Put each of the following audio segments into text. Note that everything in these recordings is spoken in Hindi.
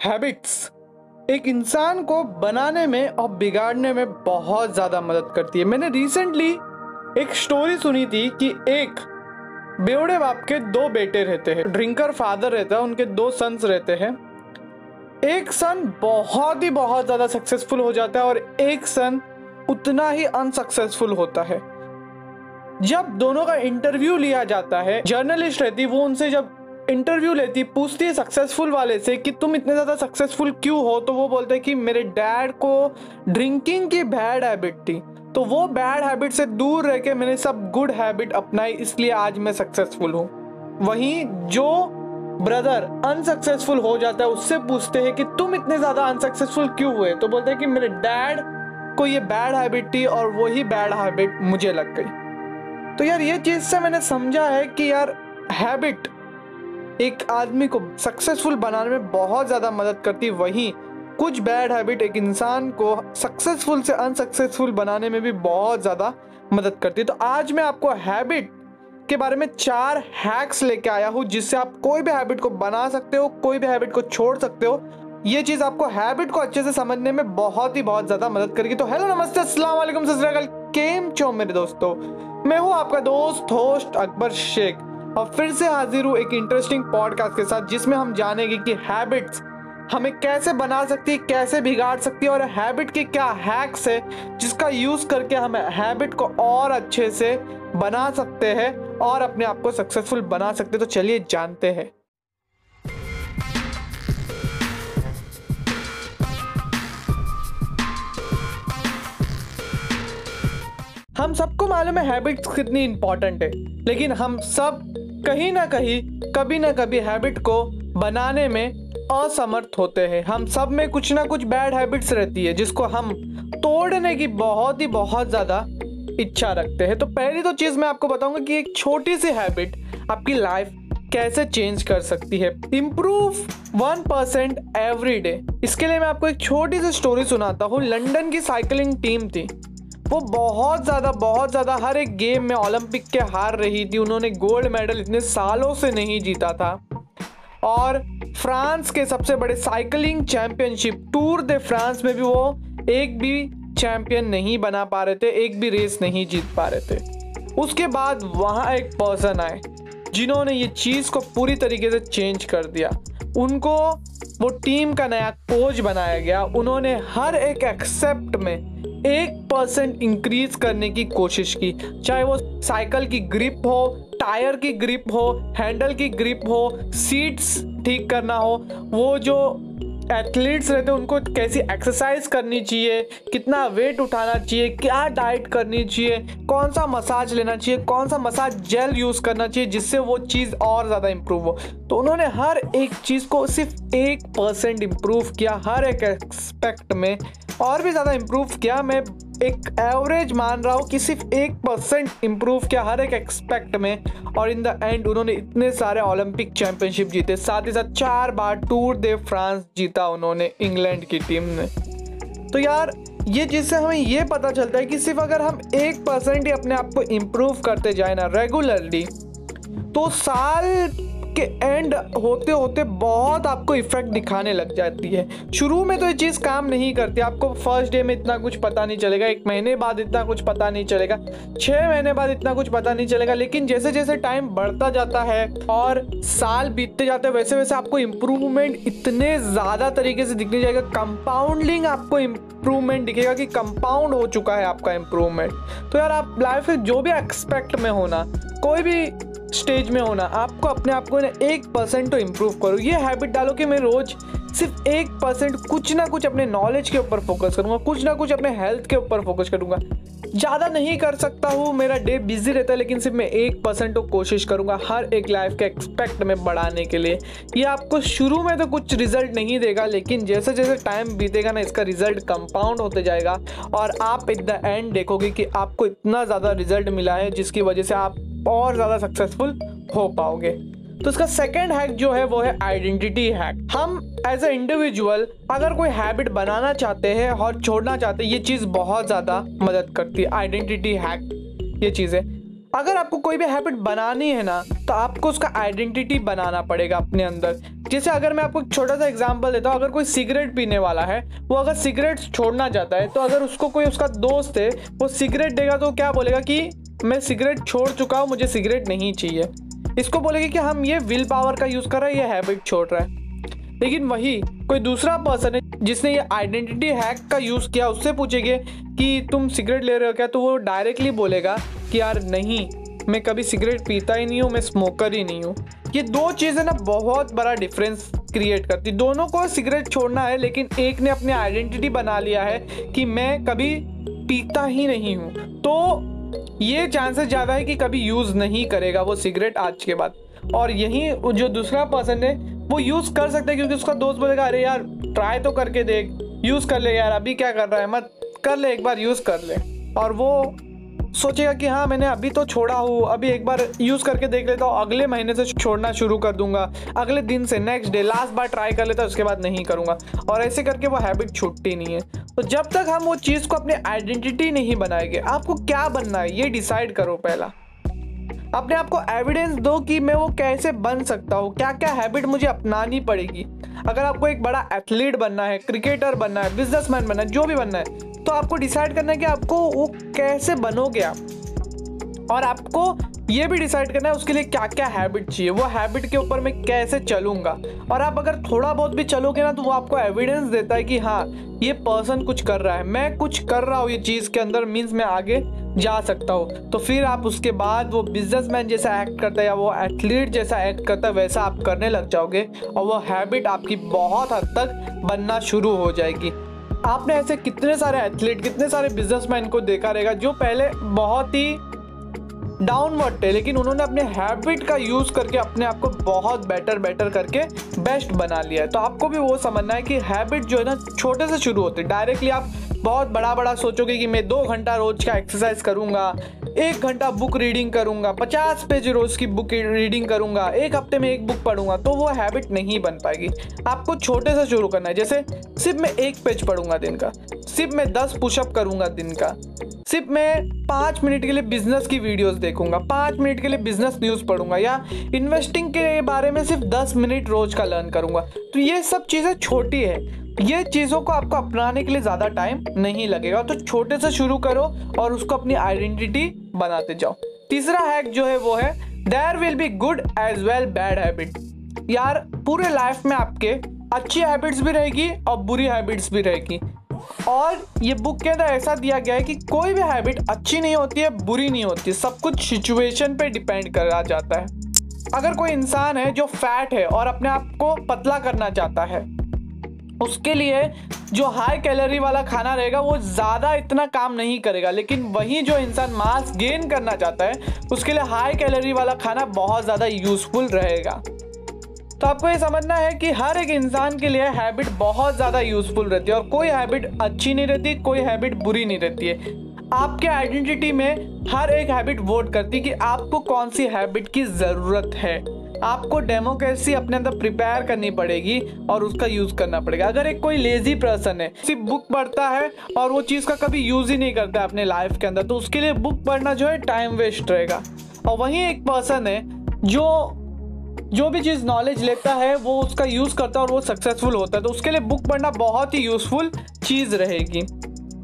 हैबिट्स। एक इंसान को बनाने में और बिगाड़ने में बहुत ज़्यादा मदद करती है। मैंने रिसेंटली एक स्टोरी सुनी थी कि एक बेवड़े बाप के दो बेटे रहते हैं। ड्रिंकर फादर रहता है, उनके दो सन्स रहते हैं। एक सन बहुत ही बहुत ज़्यादा सक्सेसफुल हो जाता है और एक सन उतना ही अनसक्सेसफुल होता है। जब दोनों का इंटरव्यू लिया जाता है जर्नलिस्ट रहती वो उनसे जब इंटरव्यू लेती, पूछती है सक्सेसफुल वाले से कि तुम इतने ज़्यादा सक्सेसफुल क्यों हो? तो वो बोलते हैं कि मेरे डैड को ड्रिंकिंग की बैड हैबिट थी। तो वो बैड हैबिट से दूर रह के मैंने सब गुड हैबिट अपनाई, इसलिए आज मैं सक्सेसफुल हूँ। वहीं जो ब्रदर अनसक्सेसफुल हो जाता है, उससे पूछते हैं कि तुम इतने ज़्यादा अनसक्सेसफुल क्यों हुए? तो बोलते हैं कि मेरे डैड को ये बैड हैबिट थी और वही बैड हैबिट मुझे लग गई। तो यार ये चीज़ से मैंने समझा है कि यार हैबिट एक आदमी को सक्सेसफुल बनाने में बहुत ज़्यादा मदद करती, वहीं कुछ बैड हैबिट एक इंसान को सक्सेसफुल से अनसक्सेसफुल बनाने में भी बहुत ज़्यादा मदद करती तो आज मैं आपको हैबिट के बारे में चार हैक्स लेके आया हूँ, जिससे आप कोई भी हैबिट को बना सकते हो, कोई भी हैबिट को छोड़ सकते हो। ये चीज़ आपको हैबिट को अच्छे से समझने में बहुत ही बहुत ज़्यादा मदद करेगी। तो हेलो नमस्ते वालेकुम, सत केम चो मेरे दोस्तों? मैं हूँ आपका दोस्त होस्ट अकबर शेख। और फिर से हाजिर हूँ एक इंटरेस्टिंग पॉडकास्ट के साथ, जिसमें हम जानेंगे कि हैबिट्स हमें कैसे बना सकती है, कैसे बिगाड़ सकती है और हैबिट के क्या हैक्स है, जिसका यूज़ करके हम हैबिट को और अच्छे से बना सकते हैं और अपने आप को सक्सेसफुल बना सकते हैं। तो चलिए जानते हैं। हम सबको मालूम है हैबिट्स कितनी इंपॉर्टेंट है। लेकिन हम सब कहीं ना कहीं, कभी ना कभी हैबिट को बनाने में असमर्थ होते हैं। हम सब में कुछ ना कुछ बैड हैबिट्स रहती है, जिसको हम तोड़ने की बहुत ही बहुत ज़्यादा इच्छा रखते हैं। तो पहली तो चीज़ मैं आपको बताऊँगा कि एक छोटी सी हैबिट आपकी लाइफ कैसे चेंज कर सकती है। Improve one percent every day इसके लिए मैं आपको एक छोटी सी स्टोरी सुनाता हूँ। लंदन की साइकिलिंग टीम थी। वो बहुत ज़्यादा बहुत ज़्यादा हर एक गेम में ओलंपिक के हार रही थी। उन्होंने गोल्ड मेडल इतने सालों से नहीं जीता था। और फ्रांस के सबसे बड़े cycling championship tour de France में भी वो एक भी चैंपियन नहीं बना पा रहे थे, एक भी रेस नहीं जीत पा रहे थे। उसके बाद वहाँ एक पर्सन आए, जिन्होंने ये चीज़ को पूरी तरीके से चेंज कर दिया। उनको वो टीम का नया कोच बनाया गया। उन्होंने हर एक एक्सेप्ट में एक परसेंट इंक्रीज करने की कोशिश की। चाहे वो साइकिल की ग्रिप हो, टायर की ग्रिप हो, हैंडल की ग्रिप हो, सीट्स ठीक करना हो, वो जो एथलीट्स रहते हैं, उनको कैसी एक्सरसाइज करनी चाहिए, कितना वेट उठाना चाहिए, क्या डाइट करनी चाहिए कौन सा मसाज लेना चाहिए कौन सा मसाज जेल यूज़ करना चाहिए, जिससे वो चीज़ और ज़्यादा इम्प्रूव हो। तो उन्होंने हर एक चीज़ को सिर्फ़ एक परसेंट इम्प्रूव किया, हर एक एक्सपेक्ट में और भी ज़्यादा इम्प्रूव किया। मैं एक एवरेज मान रहा हूँ कि सिर्फ़ एक परसेंट इम्प्रूव किया हर एक एक्सपेक्ट में और इन द एंड उन्होंने इतने सारे ओलंपिक चैंपियनशिप जीते, साथ ही साथ चार बार टूर दे फ्रांस जीता उन्होंने इंग्लैंड की टीम ने। तो यार, ये जिससे हमें ये पता चलता है कि सिर्फ़ अगर हम एक परसेंट ही अपने आप को इम्प्रूव करते जाए ना रेगुलरली तो साल के एंड होते होते बहुत आपको इफ़ेक्ट दिखाने लग जाती है। शुरू में तो ये चीज़ काम नहीं करती। आपको फ़र्स्ट डे में इतना कुछ पता नहीं चलेगा। एक महीने बाद इतना कुछ पता नहीं चलेगा। छः महीने बाद इतना कुछ पता नहीं चलेगा। लेकिन जैसे जैसे टाइम बढ़ता जाता है और साल बीतते जाते हैं वैसे वैसे आपको इम्प्रूवमेंट इतने ज़्यादा तरीके से दिखने जाएगा। कंपाउंडिंग आपको इम्प्रूवमेंट दिखेगा कि कंपाउंड हो चुका है आपका इम्प्रूवमेंट तो यार आप लाइफ में जो भी एक्सपेक्ट में होना कोई भी स्टेज में होना। आपको अपने आप को ना एक परसेंट तो इम्प्रूव करो। ये हैबिट डालो कि मैं रोज़ सिर्फ़ एक परसेंट कुछ ना कुछ अपने नॉलेज के ऊपर फोकस करूँगा, कुछ ना कुछ अपने हेल्थ के ऊपर फोकस करूँगा। ज़्यादा नहीं कर सकता हूँ, मेरा डे बिज़ी रहता है, लेकिन सिर्फ़ मैं एक परसेंट तो कोशिश करूँगा हर एक लाइफ के एक्सपेक्ट में बढ़ाने के लिए। ये आपको शुरू में तो कुछ रिज़ल्ट नहीं देगा, लेकिन जैसे जैसे टाइम बीतेगा ना, इसका रिज़ल्ट कंपाउंड होते जाएगा। और आप एट द एंड देखोगे कि आपको इतना ज़्यादा रिज़ल्ट मिला है, जिसकी वजह से आप और ज़्यादा सक्सेसफुल हो पाओगे। तो इसका सेकेंड हैक जो है वो है आइडेंटिटी हैक हम एज ए इंडिविजुअल अगर कोई हैबिट बनाना चाहते हैं और छोड़ना चाहते हैं, ये चीज़ बहुत ज़्यादा मदद करती है। आइडेंटिटी हैक ये चीज़ें। अगर आपको कोई भी हैबिट बनानी है ना तो आपको उसका आइडेंटिटी बनाना पड़ेगा अपने अंदर। जैसे अगर मैं आपको एक छोटा सा एग्जांपल देता हूँ, अगर कोई सिगरेट पीने वाला है, वो अगर सिगरेट छोड़ना चाहता है तो अगर उसको कोई उसका दोस्त है, वो सिगरेट देगा तो क्या बोलेगा कि मैं सिगरेट छोड़ चुका हूँ, मुझे सिगरेट नहीं चाहिए। इसको बोलेगी कि हम ये विल पावर का यूज़ कर रहे हैं, ये हैबिट छोड़ रहा है। लेकिन वही कोई दूसरा पर्सन है जिसने ये आइडेंटिटी हैक का यूज़ किया, उससे पूछेंगे कि तुम सिगरेट ले रहे हो क्या? तो वो डायरेक्टली बोलेगा कि यार नहीं, मैं कभी सिगरेट पीता ही नहीं हूँ, मैं स्मोकर ही नहीं हूँ। ये दो चीज़ें ना बहुत बड़ा डिफरेंस क्रिएट करती। दोनों को सिगरेट छोड़ना है, लेकिन एक ने अपनी आइडेंटिटी बना लिया है कि मैं कभी पीता ही नहीं हूँ। तो ये चांसेस ज़्यादा है कि कभी यूज़ नहीं करेगा वो सिगरेट आज के बाद। और यही जो दूसरा पर्सन है, वो यूज़ कर सकता है क्योंकि उसका दोस्त बोलेगा, अरे यार ट्राई तो करके देख यूज़ कर ले यार, अभी क्या कर रहा है, मत, कर ले, एक बार यूज़ कर ले। और वो सोचेगा कि हाँ मैंने अभी तो छोड़ा हूँ, अभी एक बार यूज़ करके देख लेता हूँ, अगले महीने से छोड़ना शुरू कर दूँगा, अगले दिन से नेक्स्ट डे लास्ट बार ट्राई कर लेता, उसके बाद नहीं करूँगा। और ऐसे करके वो हैबिट छूटती नहीं है। तो जब तक हम वो चीज़ को अपनी आइडेंटिटी नहीं बनाएँगे, आपको क्या बनना है, ये डिसाइड करो पहला। अपने आप को एविडेंस दो कि मैं वो कैसे बन सकता हूँ क्या क्या हैबिट मुझे अपनानी पड़ेगी। अगर आपको एक बड़ा एथलीट बनना है क्रिकेटर बनना है बिजनेसमैन बनना है, जो भी बनना है तो आपको डिसाइड करना है कि आपको वो कैसे बनोगे आप। और आपको ये भी डिसाइड करना है उसके लिए क्या क्या हैबिट चाहिए। वो हैबिट के ऊपर मैं कैसे चलूँगा। और आप अगर थोड़ा बहुत भी चलोगे ना तो वो आपको एविडेंस देता है कि हाँ ये पर्सन कुछ कर रहा है। मैं कुछ कर रहा हूँ ये चीज़ के अंदर मीन्स मैं आगे जा सकता हूँ। तो फिर आप उसके बाद वो बिजनेसमैन जैसा एक्ट करता है या वो एथलीट जैसा एक्ट करता है, वैसा आप करने लग जाओगे। और वो हैबिट आपकी बहुत हद तक बनना शुरू हो जाएगी। आपने ऐसे कितने सारे एथलीट कितने सारे बिजनेसमैन को देखा रहेगा जो पहले बहुत ही डाउनवर्ड थे, लेकिन उन्होंने अपने हैबिट का यूज़ करके अपने आप को बहुत बेटर बेटर करके बेस्ट बना लिया है। तो आपको भी वो समझना है कि हैबिट जो है ना, छोटे से शुरू होते डायरेक्टली आप बहुत बड़ा बड़ा सोचोगे कि मैं दो घंटा रोज का एक्सरसाइज करूँगा, एक घंटा बुक रीडिंग करूँगा, पचास पेज रोज की बुक रीडिंग करूँगा, एक हफ़्ते में एक बुक पढ़ूँगा तो वो हैबिट नहीं बन पाएगी। आपको छोटे से शुरू करना है, जैसे सिर्फ़ मैं एक पेज पढ़ूँगा दिन का सिर्फ़ मैं दस पुशअप करूँगा दिन का। सिर्फ़ मैं पाँच मिनट के लिए बिज़नेस की वीडियोस देखूँगा, पाँच मिनट के लिए बिज़नेस न्यूज़ पढ़ूँगा या इन्वेस्टिंग के बारे में सिर्फ़ दस मिनट रोज का लर्न करूँगा। तो ये सब चीज़ें छोटी है। ये चीज़ों को आपको अपनाने के लिए ज़्यादा टाइम नहीं लगेगा। तो छोटे से शुरू करो और उसको अपनी आइडेंटिटी बनाते जाओ। तीसरा हैक जो है वो है there will be good as well bad habit यार, पूरे लाइफ में आपके अच्छी हैबिट्स भी रहेगी और बुरी हैबिट्स भी रहेगी। और ये बुक के अंदर ऐसा दिया गया है कि कोई भी हैबिट अच्छी नहीं होती है, बुरी नहीं होती। सब कुछ सिचुएशन पे डिपेंड करा जाता है। अगर कोई इंसान है जो फैट है और अपने आप को पतला करना चाहता है, उसके लिए जो हाई कैलोरी वाला खाना रहेगा, वो ज़्यादा इतना काम नहीं करेगा। लेकिन वही जो इंसान मास गेन करना चाहता है, उसके लिए हाई कैलोरी वाला खाना बहुत ज़्यादा यूज़फुल रहेगा। तो आपको ये समझना है कि हर एक इंसान के लिए हैबिट बहुत ज़्यादा यूज़फुल रहती है और कोई हैबिट अच्छी नहीं रहती, कोई हैबिट बुरी नहीं रहती है। आपके आइडेंटिटी में हर एक हैबिट वोट करती है कि आपको कौन सी हैबिट की ज़रूरत है। आपको डेमोक्रेसी अपने अंदर प्रिपेयर करनी पड़ेगी और उसका यूज़ करना पड़ेगा। अगर एक कोई लेजी पर्सन है सिर्फ़ बुक पढ़ता है और वो चीज़ का कभी यूज़ ही नहीं करता अपने लाइफ के अंदर तो उसके लिए बुक पढ़ना जो है टाइम वेस्ट रहेगा। और वहीं एक पर्सन है जो जो भी चीज़ नॉलेज लेता है, वो उसका यूज़ करता है और वो सक्सेसफुल होता है। तो उसके लिए बुक पढ़ना बहुत ही यूज़फुल चीज़ रहेगी।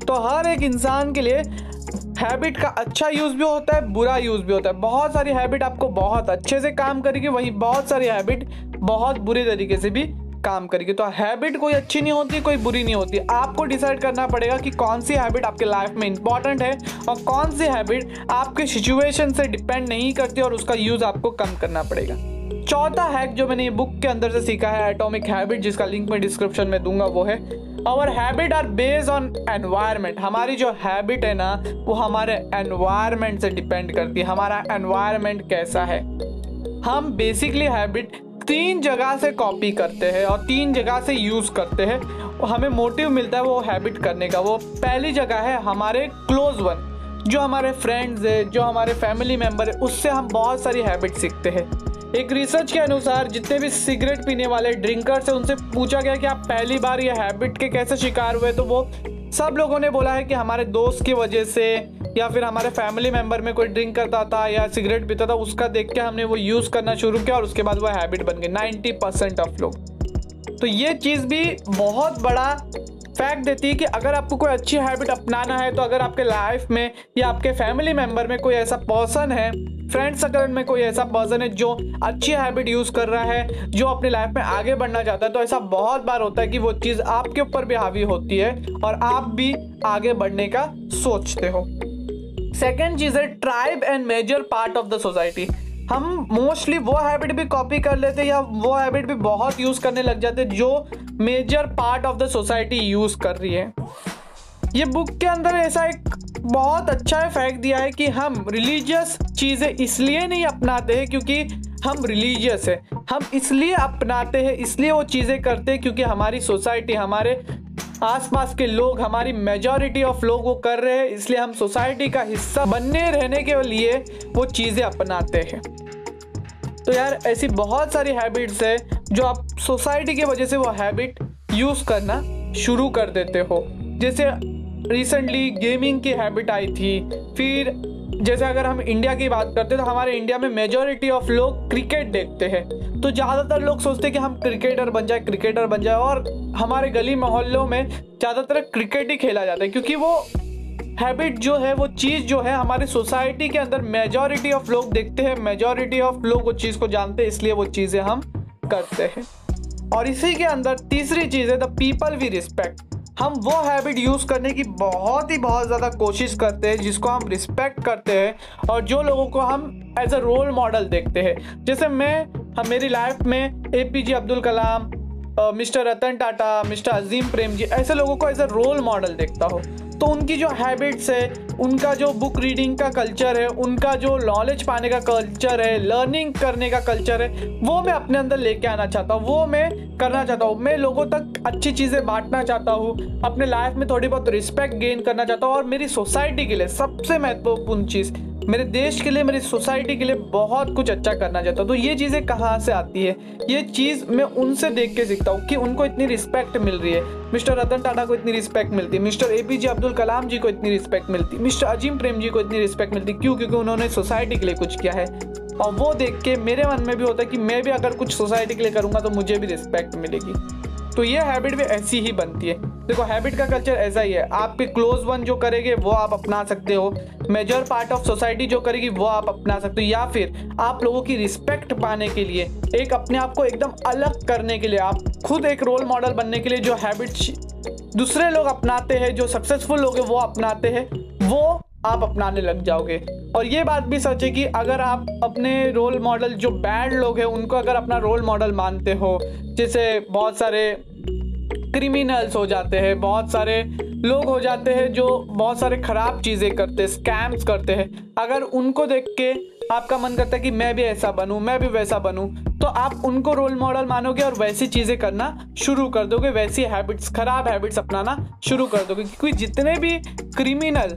तो हर एक इंसान के लिए हैबिट का अच्छा यूज़ भी होता है, बुरा यूज़ भी होता है। बहुत सारी हैबिट आपको बहुत अच्छे से काम करेगी, वहीं बहुत सारी हैबिट बहुत बुरे तरीके से भी काम करेगी। तो हैबिट कोई अच्छी नहीं होती, कोई बुरी नहीं होती। आपको डिसाइड करना पड़ेगा कि कौन सी हैबिट आपके लाइफ में इंपॉर्टेंट है और कौन सी हैबिट आपके सिचुएशन से डिपेंड नहीं करती और उसका यूज़ आपको कम करना पड़ेगा। चौथा हैक जो मैंने बुक के अंदर से सीखा है एटॉमिक हैबिट जिसका लिंक मैं डिस्क्रिप्शन में दूँगा, वो है our habit are based on environment हमारी जो हैबिट है ना, वो हमारे एनवायरमेंट से डिपेंड करती है। हमारा एनवायरमेंट कैसा है? हम बेसिकली हैबिट तीन जगह से कॉपी करते हैं और तीन जगह से यूज़ करते हैं। हमें मोटिव मिलता है वो हैबिट करने का। वो पहली जगह है हमारे क्लोज वन जो हमारे फ्रेंड्स है, जो हमारे फैमिली मेंबर है, उससे हम बहुत सारी हैबिट सीखते हैं। एक रिसर्च के अनुसार, जितने भी सिगरेट पीने वाले ड्रिंकर्स हैं, उनसे पूछा गया कि आप पहली बार ये हैबिट के कैसे शिकार हुए तो वो सब लोगों ने बोला है कि हमारे दोस्त की वजह से, या फिर हमारे फैमिली मेंबर में कोई ड्रिंक करता था, या सिगरेट पीता था, उसका देख के हमने वो यूज़ करना शुरू किया, और उसके बाद वो हैबिट बन गई। नाइन्टी परसेंट ऑफ़ लोग। तो ये चीज़ भी बहुत बड़ा फैक्ट देती है कि अगर आपको कोई अच्छी हैबिट अपनाना है तो अगर आपके लाइफ में या आपके फैमिली मेंबर में कोई ऐसा पर्सन है फ्रेंड सर्कल में कोई ऐसा पर्सन है जो अच्छी हैबिट यूज़ कर रहा है, जो अपनी लाइफ में आगे बढ़ना चाहता है तो ऐसा बहुत बार होता है कि वो चीज़ आपके ऊपर भी हावी होती है और आप भी आगे बढ़ने का सोचते हो। सेकेंड चीज़ है tribe and major part of the society हम मोस्टली वो हैबिट भी कॉपी कर लेते हैं या वो हैबिट भी बहुत यूज़ करने लग जाते हैं जो major part of the society use कर रही है। ये बुक के अंदर ऐसा एक बहुत अच्छा फैक्ट दिया है कि हम रिलीजियस चीज़ें इसलिए नहीं अपनाते हैं क्योंकि हम रिलीजियस है। हम इसलिए अपनाते हैं, इसलिए वो चीज़ें करते हैं क्योंकि हमारी सोसाइटी हमारे आसपास के लोग, हमारी मेजॉरिटी ऑफ़ लोग वो कर रहे हैं, इसलिए हम सोसाइटी का हिस्सा बनने रहने के लिए वो चीज़ें अपनाते हैं। तो यार, ऐसी बहुत सारी हैबिट्स है जो आप सोसाइटी की वजह से वो हैबिट यूज़ करना शुरू कर देते हो। जैसे रिसेंटली गेमिंग की हैबिट आई थी। फिर, जैसे अगर हम इंडिया की बात करते हैं तो हमारे इंडिया में मेजोरिटी ऑफ़ लोग क्रिकेट देखते हैं। तो ज़्यादातर लोग सोचते हैं कि हम क्रिकेटर बन जाए क्रिकेटर बन जाए, और हमारे गली मोहल्लों में ज़्यादातर क्रिकेट ही खेला जाता है, क्योंकि वो हैबिट जो है, वो चीज़ जो है, हमारी सोसाइटी के अंदर मेजॉरिटी ऑफ़ लोग देखते हैं मेजॉरिटी ऑफ़ लोग वो चीज़ को जानते हैं, इसलिए वो चीज़ें हम करते हैं। और इसी के अंदर तीसरी चीज़ है द पीपल वी रिस्पेक्ट हम वो हैबिट यूज़ करने की बहुत ही बहुत ज़्यादा कोशिश करते हैं, जिसको हम रिस्पेक्ट करते हैं और जो लोगों को हम एज अ रोल मॉडल देखते हैं। जैसे मैं हम मेरी लाइफ में A P J Abdul Kalam mister Ratan Tata, mister Azim Premji, ऐसे लोगों को एज अ रोल मॉडल देखता हो। तो उनकी जो हैबिट्स है, उनका जो बुक रीडिंग का कल्चर है, उनका जो नॉलेज पाने का कल्चर है लर्निंग करने का कल्चर है, वो मैं अपने अंदर लेके आना चाहता हूँ, वो मैं करना चाहता हूँ। मैं लोगों तक अच्छी चीज़ें बांटना चाहता हूँ, अपने लाइफ में थोड़ी बहुत रिस्पेक्ट गेन करना चाहता हूँ और मेरी सोसाइटी के लिए सबसे महत्वपूर्ण चीज़ मेरे देश के लिए, मेरी सोसाइटी के लिए बहुत कुछ अच्छा करना चाहता हूँ। तो ये चीज़ें कहाँ से आती है? ये चीज़ मैं उनसे देख के सीखता हूँ कि उनको इतनी रिस्पेक्ट मिल रही है। मिस्टर रतन टाटा को इतनी रिस्पेक्ट मिलती है। Mister A P J Abdul Kalam ji को इतनी रिस्पेक्ट मिलती मिस्टर अजीम प्रेम जी को इतनी रिस्पेक्ट मिलती क्यों? क्योंकि उन्होंने सोसाइटी के लिए कुछ किया है। और वो देख के मेरे मन में भी होता है कि मैं भी अगर कुछ सोसाइटी के लिए करूँगा तो मुझे भी रिस्पेक्ट मिलेगी। तो ये हैबिट भी ऐसी ही बनती है। देखो हैबिट का कल्चर ऐसा ही है। आपके क्लोज वन जो करेंगे, वो आप अपना सकते हो। मेजर पार्ट ऑफ़ सोसाइटी जो करेगी, वो आप अपना सकते हो। या फिर आप लोगों की रिस्पेक्ट पाने के लिए, एक अपने आप को एकदम अलग करने के लिए, आप खुद एक रोल मॉडल बनने के लिए जो हैबिट दूसरे लोग अपनाते हैं, जो सक्सेसफुल लोग हैं, वो अपनाते हैं, वो आप अपनाने लग जाओगे। और ये बात भी सच है कि अगर आप अपने रोल मॉडल जो बैड लोग हैं, उनको अगर अपना रोल मॉडल मानते हो, जैसे बहुत सारे क्रिमिनल्स हो जाते हैं, बहुत सारे लोग हो जाते हैं जो बहुत सारे ख़राब चीज़ें करते हैं स्कैम्स करते हैं। अगर उनको देख के आपका मन करता है कि मैं भी ऐसा बनूं, मैं भी वैसा बनूं तो आप उनको रोल मॉडल मानोगे और वैसी चीज़ें करना शुरू कर दोगे, वैसी हैबिट्स खराब हैबिट्स अपनाना शुरू कर दोगे। क्योंकि जितने भी क्रिमिनल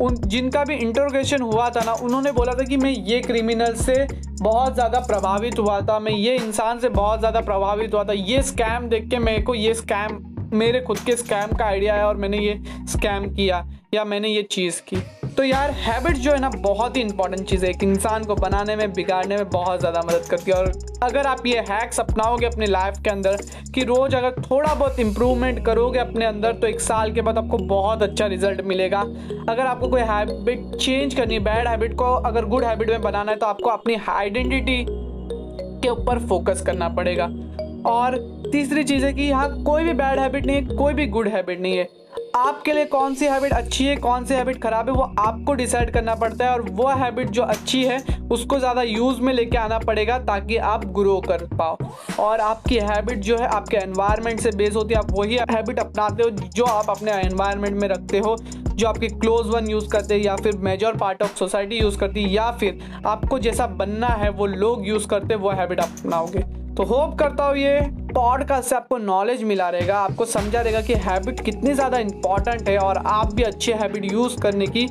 उन जिनका भी इंटरोगेशन हुआ था ना, उन्होंने बोला था कि मैं ये क्रिमिनल से बहुत ज़्यादा प्रभावित हुआ था, मैं ये इंसान से बहुत ज़्यादा प्रभावित हुआ था। ये स्कैम देख के मेरे को ये स्कैम मेरे खुद के स्कैम का आइडिया है और मैंने ये स्कैम किया। या मैंने ये चीज़ की। तो यार हैबिट जो है ना, बहुत ही इंपॉर्टेंट चीज़ है। एक इंसान को बनाने में, बिगाड़ने में बहुत ज़्यादा मदद करती है। और अगर आप ये हैक्स अपनाओगे अपनी लाइफ के अंदर, कि रोज़ अगर थोड़ा बहुत इंप्रूवमेंट करोगे अपने अंदर तो एक साल के बाद आपको बहुत अच्छा रिज़ल्ट मिलेगा। अगर आपको कोई हैबिट चेंज करनी है बैड हैबिट को अगर गुड हैबिट में बनाना है तो आपको अपनी आइडेंटिटी के ऊपर फोकस करना पड़ेगा। और तीसरी चीज़ है कि यहाँ कोई भी बैड हैबिट नहीं है, कोई भी गुड हैबिट नहीं है। आपके लिए कौन सी हैबिट अच्छी है, कौन सी हैबिट ख़राब है, वो आपको डिसाइड करना पड़ता है और वो हैबिट जो अच्छी है, उसको ज़्यादा यूज़ में लेके आना पड़ेगा ताकि आप ग्रो कर पाओ। और आपकी हैबिट जो है, आपके एनवायरनमेंट से बेस होती है, आप वही हैबिट अपनाते हो जो आप अपने एनवायरनमेंट में रखते हो, जो आपके क्लोज वन यूज़ करते हैं या फिर major part of society use करती है, या फिर आपको जैसा बनना है, वो लोग यूज़ करते वो हैबिट अपनाओगे। तो होप करता हूँ ये पॉडकास्ट से आपको नॉलेज मिला रहेगा, आपको समझा रहेगा कि हैबिट कितनी ज़्यादा इंपॉर्टेंट है और आप भी अच्छे हैबिट यूज़ करने की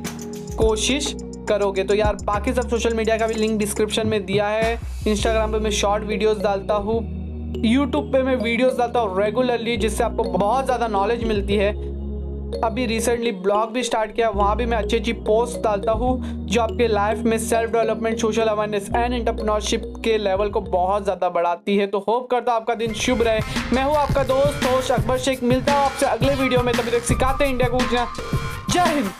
कोशिश करोगे। तो यार, बाकी सब सोशल मीडिया का भी लिंक डिस्क्रिप्शन में दिया है। इंस्टाग्राम पे मैं शॉर्ट वीडियोस डालता हूँ यूट्यूब पे मैं वीडियोस डालता हूँ रेगुलरली जिससे आपको बहुत ज़्यादा नॉलेज मिलती है। अभी रिसेंटली ब्लॉग भी स्टार्ट किया, वहाँ भी मैं अच्छी अच्छी पोस्ट डालता हूँ, जो आपके लाइफ में self development social awareness and entrepreneurship के लेवल को बहुत ज़्यादा बढ़ाती है। तो होप करता हूँ आपका दिन शुभ रहे। मैं हूँ आपका दोस्त होश अकबर शेख। मिलता हूँ आपसे अगले वीडियो में। तभी तक सिखाते हैं इंडिया को जय हिंद।